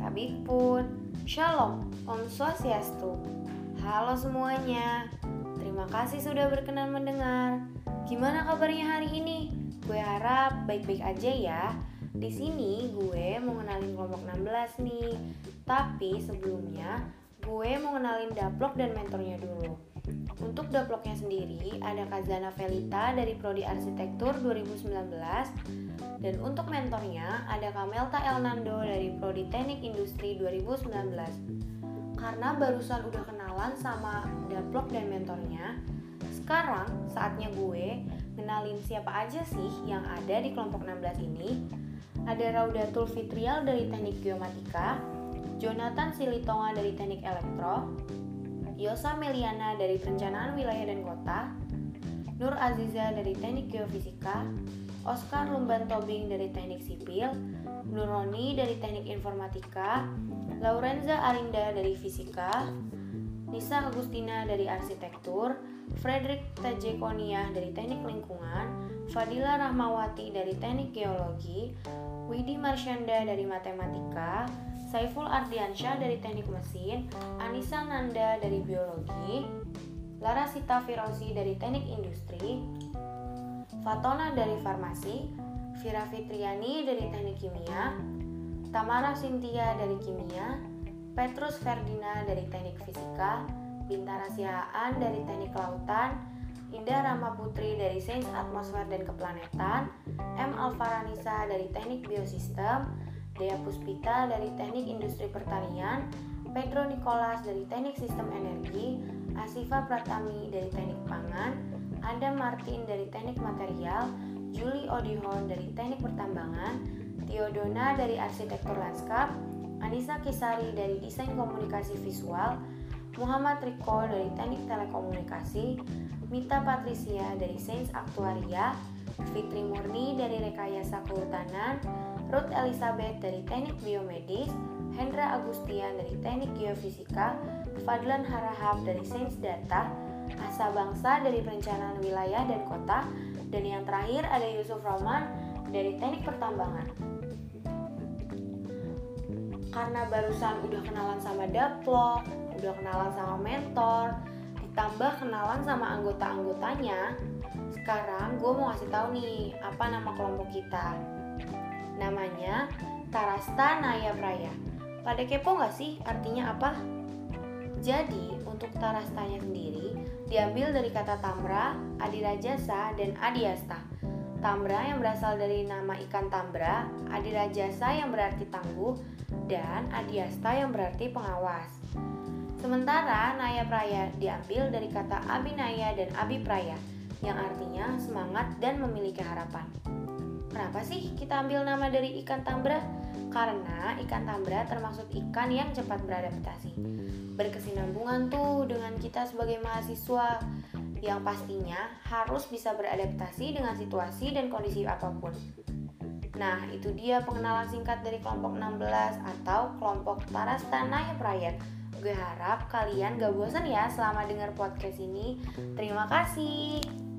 Kabikpun, Shalom, Om Swastiastu. Halo semuanya, terima kasih sudah berkenan mendengar. Gimana kabarnya hari ini? Gue harap baik-baik aja ya. Di sini gue mau kenalin kelompok 16 nih. Tapi sebelumnya gue mau kenalin daplok dan mentornya dulu. Untuk daploknya sendiri ada Kazana Felita dari Prodi Arsitektur 2019 dan untuk mentornya ada Kamelta Elnando dari Prodi Teknik Industri 2019 karena barusan udah kenalan sama daplok dan mentornya, sekarang saatnya gue kenalin siapa aja sih yang ada di kelompok 16 ini. Ada Raudatul Fitrial dari Teknik Geomatika, Jonathan Silitonga dari Teknik Elektro, Yosa Meliana dari Perencanaan Wilayah dan Kota, Nur Aziza dari Teknik Geofisika, Oscar Lumban Tobing dari Teknik Sipil, Nuroni dari Teknik Informatika, Laurenza Arinda dari Fisika, Nisa Agustina dari Arsitektur, Frederick Tajekonia dari Teknik Lingkungan, Fadila Rahmawati dari Teknik Geologi, Widi Marsyanda dari Matematika, Saiful Ardiansyah dari Teknik Mesin, Anissa Nanda dari Biologi, Lara Sita Firosi dari Teknik Industri, Fatona dari Farmasi, Vira Fitriani dari Teknik Kimia, Tamara Sintia dari Kimia, Petrus Ferdina dari Teknik Fisika, Bintara Sihaan dari Teknik Lautan, Indah Rama Putri dari Sains Atmosfer dan Keplanetan, M. Alvaranisa dari Teknik Biosistem, Dea Puspita dari Teknik Industri Pertanian, Pedro Nicolas dari Teknik Sistem Energi, Asifa Pratami dari Teknik Pangan, Adam Martin dari Teknik Material, Julie Odihon dari Teknik Pertambangan, Theodona dari Arsitektur Lanskap, Anissa Kisari dari Desain Komunikasi Visual, Muhammad Riko dari Teknik Telekomunikasi, Mita Patricia dari Sains Aktuaria, Fitri Murni dari Rekayasa Kehutanan, Ruth Elizabeth dari Teknik Biomedis, Hendra Agustian dari Teknik Geofisika, Fadlan Harahap dari Sains Data, Asa Bangsa dari Perencanaan Wilayah dan Kota, dan yang terakhir ada Yusuf Roman dari Teknik Pertambangan. Karena barusan udah kenalan sama daplok, udah kenalan sama mentor, ditambah kenalan sama anggota-anggotanya, sekarang gue mau ngasih tahu nih apa nama kelompok kita. Namanya Tarasta Naya Praya. Pada kepo nggak sih artinya apa? Jadi untuk Tarastanya sendiri diambil dari kata Tamra, Adirajasa, dan Adiasta. Tambra yang berasal dari nama ikan tambra, Adirajasa yang berarti tangguh, dan Adiasta yang berarti pengawas. Sementara Naya Praya diambil dari kata Abinaya dan Abipraya yang artinya semangat dan memiliki harapan. Kenapa sih kita ambil nama dari ikan tambra? Karena ikan tambra termasuk ikan yang cepat beradaptasi. Berkesinambungan tuh dengan kita sebagai mahasiswa yang pastinya harus bisa beradaptasi dengan situasi dan kondisi apa pun. Nah, itu dia pengenalan singkat dari kelompok 16 atau kelompok Taras Tanah Praya. Gue harap kalian gak bosan ya selama dengar podcast ini. Terima kasih.